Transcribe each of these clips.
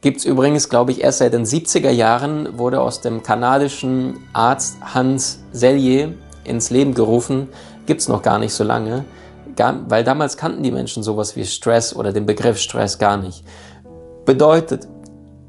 gibt es übrigens, glaube ich, erst seit den 70er Jahren, wurde aus dem kanadischen Arzt Hans Selye ins Leben gerufen. Gibt es noch gar nicht so lange, weil damals kannten die Menschen sowas wie Stress oder den Begriff Stress gar nicht. Bedeutet,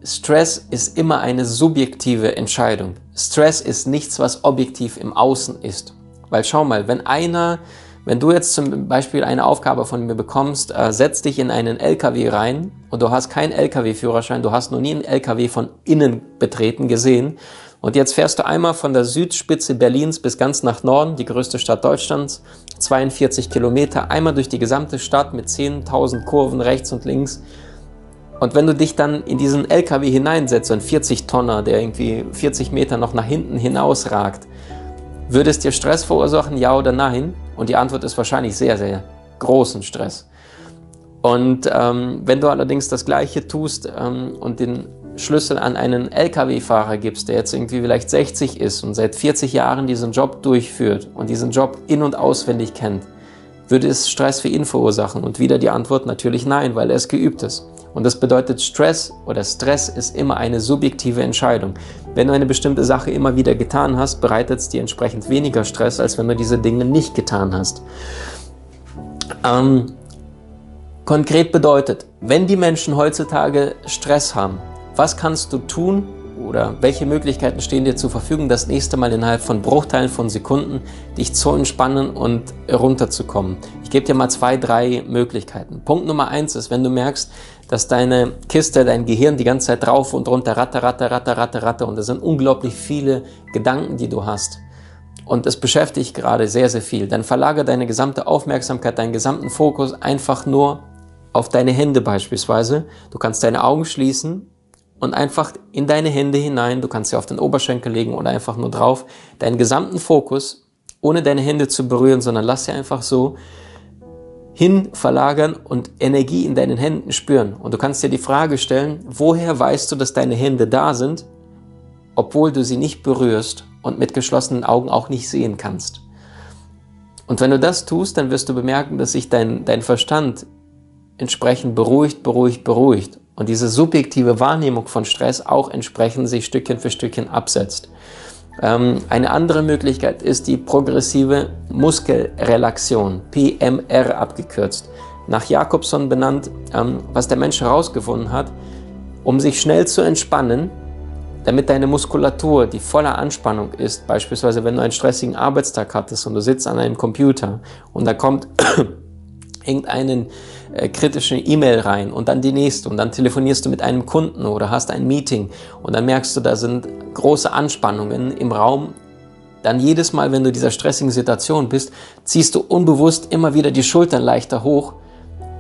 Stress ist immer eine subjektive Entscheidung. Stress ist nichts, was objektiv im Außen ist. Weil schau mal, wenn einer wenn du jetzt zum Beispiel eine Aufgabe von mir bekommst, äh, setz dich in einen LKW rein und du hast keinen LKW-Führerschein, du hast noch nie einen LKW von innen betreten gesehen und jetzt fährst du einmal von der Südspitze Berlins bis ganz nach Norden, die größte Stadt Deutschlands, 42 Kilometer, einmal durch die gesamte Stadt mit 10.000 Kurven rechts und links. Und wenn du dich dann in diesen LKW hineinsetzt, so ein 40-Tonner, der irgendwie 40 Meter noch nach hinten hinausragt, würde es dir Stress verursachen, ja oder nein? Und die Antwort ist wahrscheinlich sehr, sehr großen Stress. Und ähm, wenn du allerdings das Gleiche tust ähm, und den Schlüssel an einen Lkw-Fahrer gibst, der jetzt irgendwie vielleicht 60 ist und seit 40 Jahren diesen Job durchführt und diesen Job in- und auswendig kennt, würde es Stress für ihn verursachen? Und wieder die Antwort natürlich nein, weil er es geübt ist. Und das bedeutet, Stress oder Stress ist immer eine subjektive Entscheidung. Wenn du eine bestimmte Sache immer wieder getan hast, bereitet es dir entsprechend weniger Stress, als wenn du diese Dinge nicht getan hast. Ähm, konkret bedeutet, wenn die Menschen heutzutage Stress haben, was kannst du tun, oder welche Möglichkeiten stehen dir zur Verfügung, das nächste Mal innerhalb von Bruchteilen von Sekunden dich zu entspannen und runterzukommen? Ich gebe dir mal zwei, drei Möglichkeiten. Punkt Nummer eins ist, wenn du merkst, dass deine Kiste, dein Gehirn die ganze Zeit drauf und runter ratter, ratter, ratter, ratter, ratter und es sind unglaublich viele Gedanken, die du hast. Und es beschäftigt gerade sehr, sehr viel. Dann verlagere deine gesamte Aufmerksamkeit, deinen gesamten Fokus einfach nur auf deine Hände beispielsweise. Du kannst deine Augen schließen und einfach in deine Hände hinein, du kannst sie auf den Oberschenkel legen oder einfach nur drauf, deinen gesamten Fokus, ohne deine Hände zu berühren, sondern lass sie einfach so hin verlagern und Energie in deinen Händen spüren. Und du kannst dir die Frage stellen, woher weißt du, dass deine Hände da sind, obwohl du sie nicht berührst und mit geschlossenen Augen auch nicht sehen kannst. Und wenn du das tust, dann wirst du bemerken, dass sich dein, dein Verstand entsprechend beruhigt, beruhigt, beruhigt und diese subjektive Wahrnehmung von Stress auch entsprechend sich Stückchen für Stückchen absetzt. Ähm, eine andere Möglichkeit ist die progressive Muskelrelaxion, PMR abgekürzt, nach Jakobson benannt, ähm, was der Mensch herausgefunden hat, um sich schnell zu entspannen, damit deine Muskulatur, die voller Anspannung ist, beispielsweise wenn du einen stressigen Arbeitstag hattest und du sitzt an einem Computer und da kommt irgendeinen äh, kritische E-Mail rein und dann die nächste und dann telefonierst du mit einem Kunden oder hast ein Meeting und dann merkst du, da sind große Anspannungen im Raum. Dann jedes Mal, wenn du in dieser stressigen Situation bist, ziehst du unbewusst immer wieder die Schultern leichter hoch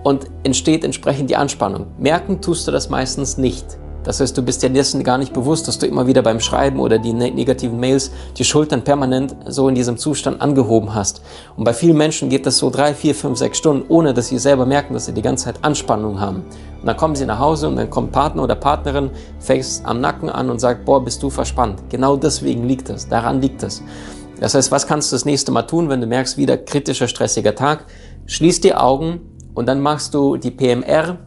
und entsteht entsprechend die Anspannung. Merken tust du das meistens nicht. Das heißt, du bist dir dessen gar nicht bewusst, dass du immer wieder beim Schreiben oder die ne-, negativen Mails die Schultern permanent so in diesem Zustand angehoben hast. Und bei vielen Menschen geht das so drei, vier, fünf, sechs Stunden, ohne dass sie selber merken, dass sie die ganze Zeit Anspannung haben. Und dann kommen sie nach Hause und dann kommt Partner oder Partnerin, fängst am Nacken an und sagt, boah, bist du verspannt. Genau deswegen liegt es, daran liegt es. Das heißt, was kannst du das nächste Mal tun, wenn du merkst, wieder kritischer, stressiger Tag? Schließ die Augen und dann machst du die PMR,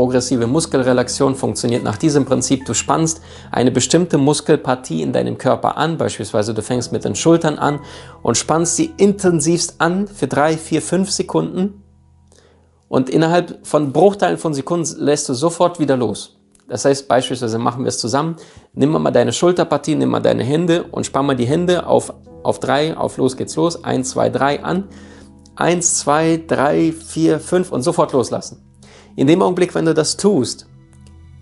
Progressive Muskelrelaxion funktioniert nach diesem Prinzip. Du spannst eine bestimmte Muskelpartie in deinem Körper an, beispielsweise du fängst mit den Schultern an und spannst sie intensivst an für drei, vier, fünf Sekunden und innerhalb von Bruchteilen von Sekunden lässt du sofort wieder los. Das heißt, beispielsweise machen wir es zusammen. Nimm mal deine Schulterpartie, nimm mal deine Hände und spann mal die Hände auf, auf drei, auf los geht's los. Eins, zwei, drei an. Eins, zwei, drei, vier, fünf und sofort loslassen. In dem Augenblick, wenn du das tust,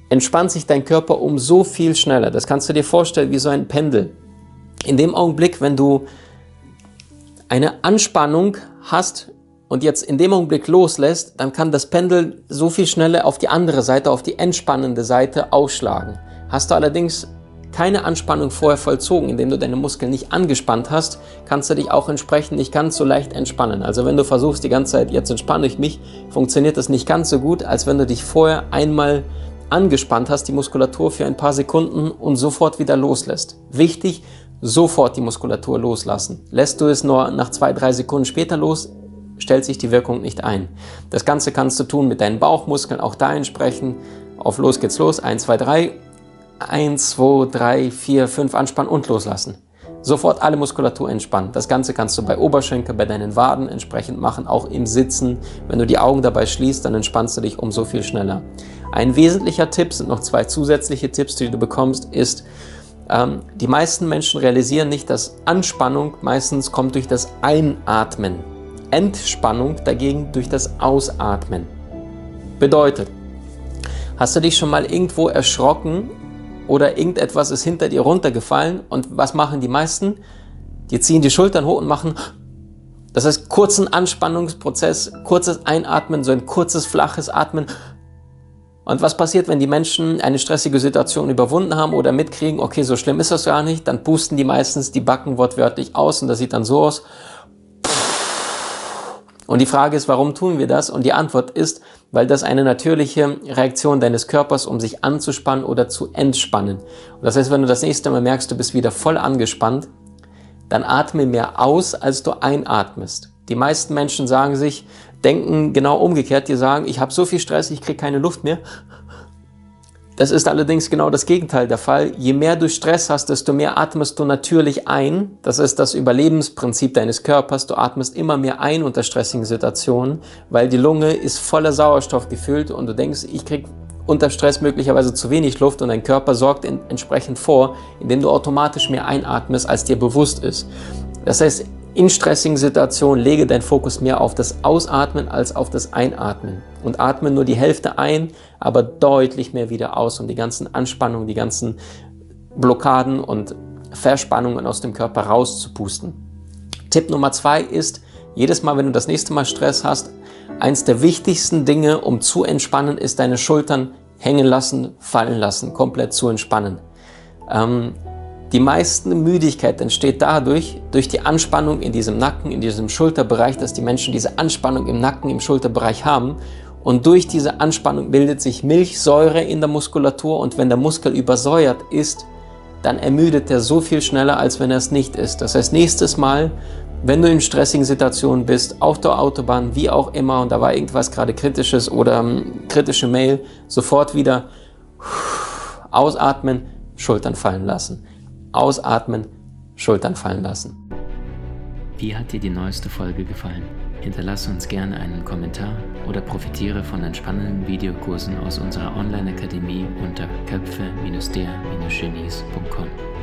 entspannt sich dein Körper um so viel schneller. Das kannst du dir vorstellen wie so ein Pendel. In dem Augenblick, wenn du eine Anspannung hast und jetzt in dem Augenblick loslässt, dann kann das Pendel so viel schneller auf die andere Seite, auf die entspannende Seite ausschlagen. Hast du allerdings keine Anspannung vorher vollzogen, indem du deine Muskeln nicht angespannt hast, kannst du dich auch entsprechend nicht ganz so leicht entspannen. Also wenn du versuchst die ganze Zeit, jetzt entspanne ich mich, funktioniert das nicht ganz so gut, als wenn du dich vorher einmal angespannt hast, die Muskulatur für ein paar Sekunden und sofort wieder loslässt. Wichtig, sofort die Muskulatur loslassen. Lässt du es nur nach zwei, drei Sekunden später los, stellt sich die Wirkung nicht ein. Das Ganze kannst du tun mit deinen Bauchmuskeln, auch da entsprechend. Auf los geht's los. 1, 2, 3. 1, 2, 3, 4, 5 anspannen und loslassen. Sofort alle Muskulatur entspannen. Das Ganze kannst du bei Oberschenkel, bei deinen Waden entsprechend machen, auch im Sitzen. Wenn du die Augen dabei schließt, dann entspannst du dich umso viel schneller. Ein wesentlicher Tipp, sind noch zwei zusätzliche Tipps, die du bekommst, ist, ähm, die meisten Menschen realisieren nicht, dass Anspannung meistens kommt durch das Einatmen. Entspannung dagegen durch das Ausatmen. Bedeutet, hast du dich schon mal irgendwo erschrocken oder irgendetwas ist hinter dir runtergefallen und was machen die meisten? Die ziehen die Schultern hoch und machen das heißt kurzen Anspannungsprozess, kurzes Einatmen, so ein kurzes flaches Atmen. Und was passiert, wenn die Menschen eine stressige Situation überwunden haben oder mitkriegen, okay, so schlimm ist das gar nicht, dann pusten die meistens die Backen wortwörtlich aus und das sieht dann so aus. Und die Frage ist, warum tun wir das? Und die Antwort ist, weil das eine natürliche Reaktion deines Körpers, um sich anzuspannen oder zu entspannen. Und das heißt, wenn du das nächste Mal merkst, du bist wieder voll angespannt, dann atme mehr aus, als du einatmest. Die meisten Menschen sagen sich, denken genau umgekehrt, die sagen, ich habe so viel Stress, ich kriege keine Luft mehr. Das ist allerdings genau das Gegenteil der Fall. Je mehr du Stress hast, desto mehr atmest du natürlich ein. Das ist das Überlebensprinzip deines Körpers. Du atmest immer mehr ein unter stressigen Situationen, weil die Lunge ist voller Sauerstoff gefüllt und du denkst, ich krieg unter Stress möglicherweise zu wenig Luft und dein Körper sorgt entsprechend vor, indem du automatisch mehr einatmest, als dir bewusst ist. Das heißt, in stressigen Situationen lege deinen Fokus mehr auf das Ausatmen als auf das Einatmen. Und atme nur die Hälfte ein, aber deutlich mehr wieder aus, um die ganzen Anspannungen, die ganzen Blockaden und Verspannungen aus dem Körper rauszupusten. Tipp Nummer zwei ist, jedes Mal, wenn du das nächste Mal Stress hast, eins der wichtigsten Dinge, um zu entspannen, ist deine Schultern hängen lassen, fallen lassen, komplett zu entspannen. Ähm, die meiste Müdigkeit entsteht dadurch, durch die Anspannung in diesem Nacken, in diesem Schulterbereich, dass die Menschen diese Anspannung im Nacken, im Schulterbereich haben. Und durch diese Anspannung bildet sich Milchsäure in der Muskulatur und wenn der Muskel übersäuert ist, dann ermüdet er so viel schneller, als wenn er es nicht ist. Das heißt, nächstes Mal, wenn du in stressigen Situationen bist, auf der Autobahn, wie auch immer, und da war irgendwas gerade kritisches oder um, ähm, kritische Mail, sofort wieder ausatmen, Schultern fallen lassen. Ausatmen, Schultern fallen lassen. Wie hat dir die neueste Folge gefallen? Hinterlasse uns gerne einen Kommentar oder profitiere von entspannenden Videokursen aus unserer Online-Akademie unter köpfe-der-genies.com.